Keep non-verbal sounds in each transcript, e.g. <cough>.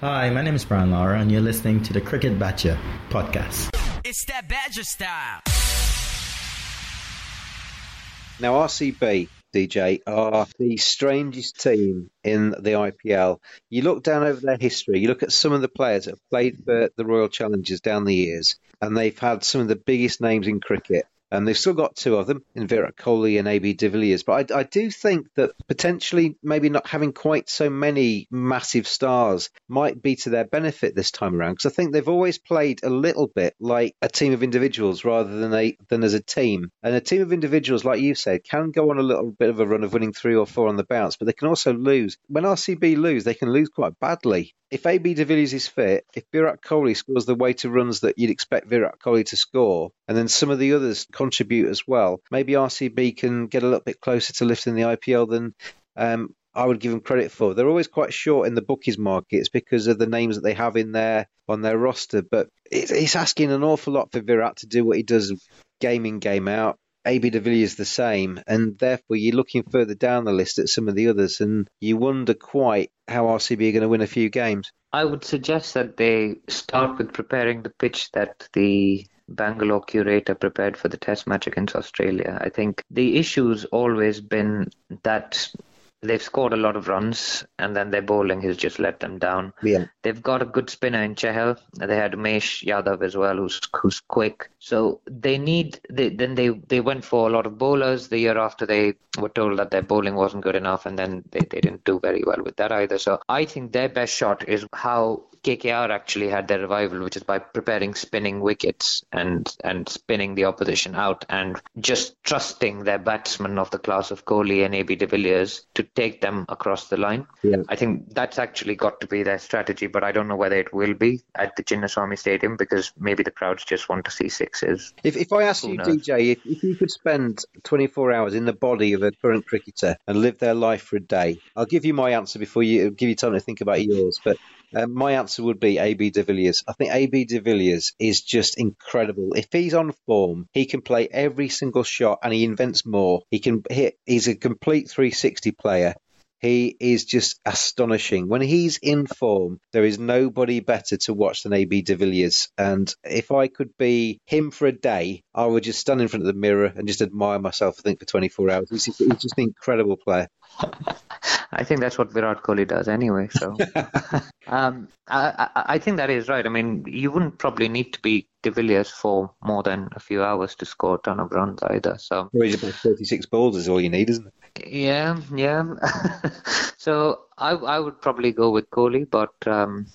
Hi, my name is Brian Lara, and you're listening to the Cricket Badger podcast. It's that Badger style. Now, RCB, DJ, are the strangest team in the IPL. You look down over their history, you look at some of the players that have played for the Royal Challengers down the years, and they've had some of the biggest names in cricket. And they've still got two of them in Virat Kohli and AB de Villiers. But I, I, do think that potentially maybe not having quite so many massive stars might be to their benefit this time around. Because I think they've always played a little bit like a team of individuals rather than a than as a team. And a team of individuals, like you said, can go on a little bit of a run of winning three or four on the bounce, but they can also lose. When RCB lose, they can lose quite badly if AB de Villiers is fit, if Virat Kohli scores the way to runs that you'd expect Virat Kohli to score, and then some of the others contribute as well, maybe RCB can get a little bit closer to lifting the IPL than um, I would give them credit for. They're always quite short in the bookies markets because of the names that they have in there on their roster, but it's asking an awful lot for Virat to do what he does game in, game out. AB de Villiers the same, and therefore you're looking further down the list at some of the others, and you wonder quite how RCB are going to win a few games. I would suggest that they start with preparing the pitch that the Bangalore curator prepared for the test match against Australia. I think the issue's always been that they've scored a lot of runs and then their bowling has just let them down. Yeah. They've got a good spinner in Chahal. They had Umesh Yadav as well, who's who's quick. So they need. They, then they they went for a lot of bowlers. The year after they were told that their bowling wasn't good enough, and then they, they didn't do very well with that either. So I think their best shot is how KKR actually had their revival, which is by preparing spinning wickets and and spinning the opposition out and just trusting their batsmen of the class of Kohli and AB de Villiers to take them across the line. Yeah. I think that's actually got to be their strategy, but I don't know whether it will be at the Chinnaswamy Stadium because maybe the crowds just want to see sixes. If, if I asked you, knows? DJ, if, if you could spend 24 hours in the body of a current cricketer and live their life for a day, I'll give you my answer before you give you time to think about yours. But um, my answer would be AB de Villiers. I think AB de Villiers is just incredible. If he's on form, he can play every single shot and he invents more. He can hit. He's a complete 360 player. He is just astonishing. When he's in form, there is nobody better to watch than AB de Villiers. And if I could be him for a day, I would just stand in front of the mirror and just admire myself, I think, for 24 hours. He's, he's just an incredible player. <laughs> I think that's what Virat Kohli does anyway. So, <laughs> um, I, I, I, think that is right. I mean, you wouldn't probably need to be De Villiers for more than a few hours to score a ton of runs either. So, well, about 36 balls is all you need, isn't it? Yeah, yeah. <laughs> so I, I would probably go with Kohli, but um,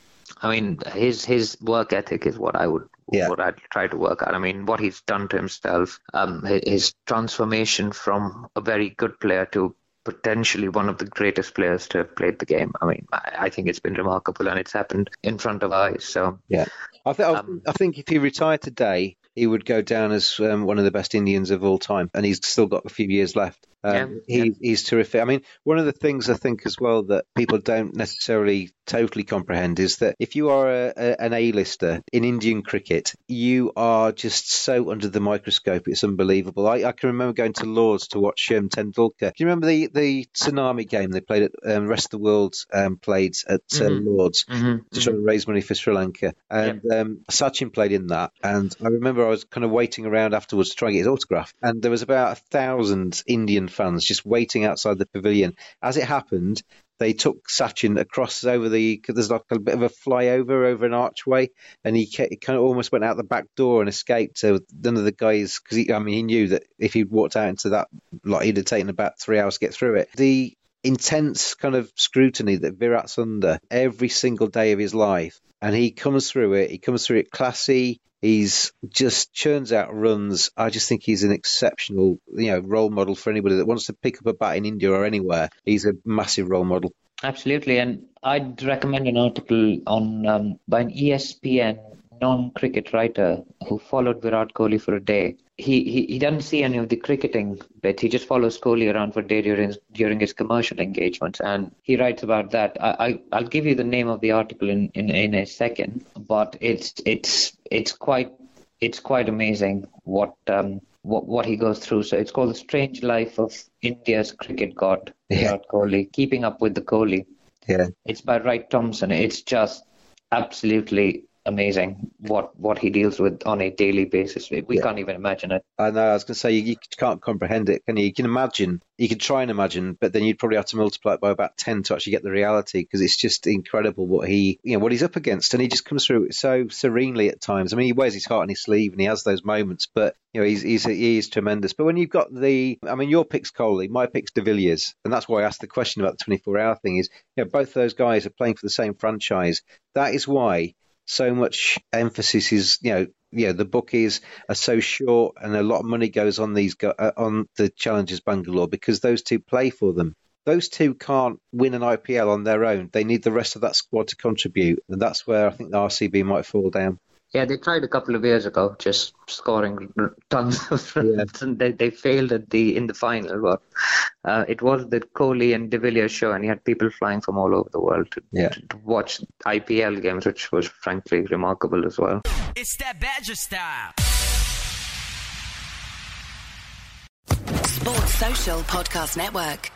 I mean, his his work ethic is what I would yeah. what I'd try to work out. I mean, what he's done to himself, um, his, his transformation from a very good player to potentially one of the greatest players to have played the game. I mean, I, I think it's been remarkable and it's happened in front of eyes. So yeah, I, th- um, I think if he retired today, he would go down as um, one of the best Indians of all time, and he's still got a few years left. Um, Yeah, he, He's terrific. I mean, one of the things I think as well that people don't necessarily totally comprehend is that if you are a, a, an A-lister in Indian cricket, you are just so under the microscope. It's unbelievable. I, I can remember going to Lords to watch um, Tendulkar. Do you remember the, the tsunami game they played at um, rest of the world um, played at uh, Mhm. Lords? Mhm, to try and raise money for Sri Lanka. And um, Sachin played in that. And I remember I was kind of waiting around afterwards to try and get his autograph. And there was about a thousand Indian fans just waiting outside the pavilion. As it happened, they took Sachin across over the, there's like a bit of a flyover over an archway, and he, kind of almost went out the back door and escaped. So none of the guys, because I mean, he knew that if he'd walked out into that, like he'd have taken about three hours to get through it. The intense kind of scrutiny that Virat's under every single day of his life. And he comes through it. He comes through it classy. He's just churns out runs. I just think he's an exceptional, you know, role model for anybody that wants to pick up a bat in India or anywhere. He's a massive role model. Absolutely, and I'd recommend an article on um, by an ESPN non-cricket writer who followed Virat Kohli for a day. He, he he doesn't see any of the cricketing bit. He just follows Kohli around for a day during during his commercial engagements, and he writes about that. I, I I'll give you the name of the article in, in, in a second, but it's it's it's quite it's quite amazing what um what what he goes through. So it's called the strange life of India's cricket god Yeah. Virat Kohli, keeping up with the Kohli. Yeah. It's by Wright Thompson. It's just absolutely amazing what what he deals with on a daily basis. We, we Yeah. can't even imagine it. I know. I was going to say you, you can't comprehend it, can you? You can imagine. You can try and imagine, but then you'd probably have to multiply it by about ten to actually get the reality because it's just incredible what he, you know, what he's up against, and he just comes through so serenely at times. I mean, he wears his heart on his sleeve, and he has those moments, but you know, he's he's he is tremendous. But when you've got the, I mean, your pick's Kohli, my pick's De Villiers, and that's why I asked the question about the twenty-four hour thing. Is you know, both those guys are playing for the same franchise. That is why so much emphasis is, you know, know, the bookies are so short and a lot of money goes on these go- uh, on the challengers Bangalore because those two play for them. Those two can't win an IPL on their own. They need the rest of that squad to contribute, and that's where I think the RCB might fall down. Yeah, they tried a couple of years ago, just scoring tons of runs, and they, they failed at the in the final. But uh, it was the Kohli and De Villiers show, and you had people flying from all over the world to, Yeah. to watch IPL games, which was frankly remarkable as well. It's that Badger style. Sports Social Podcast Network.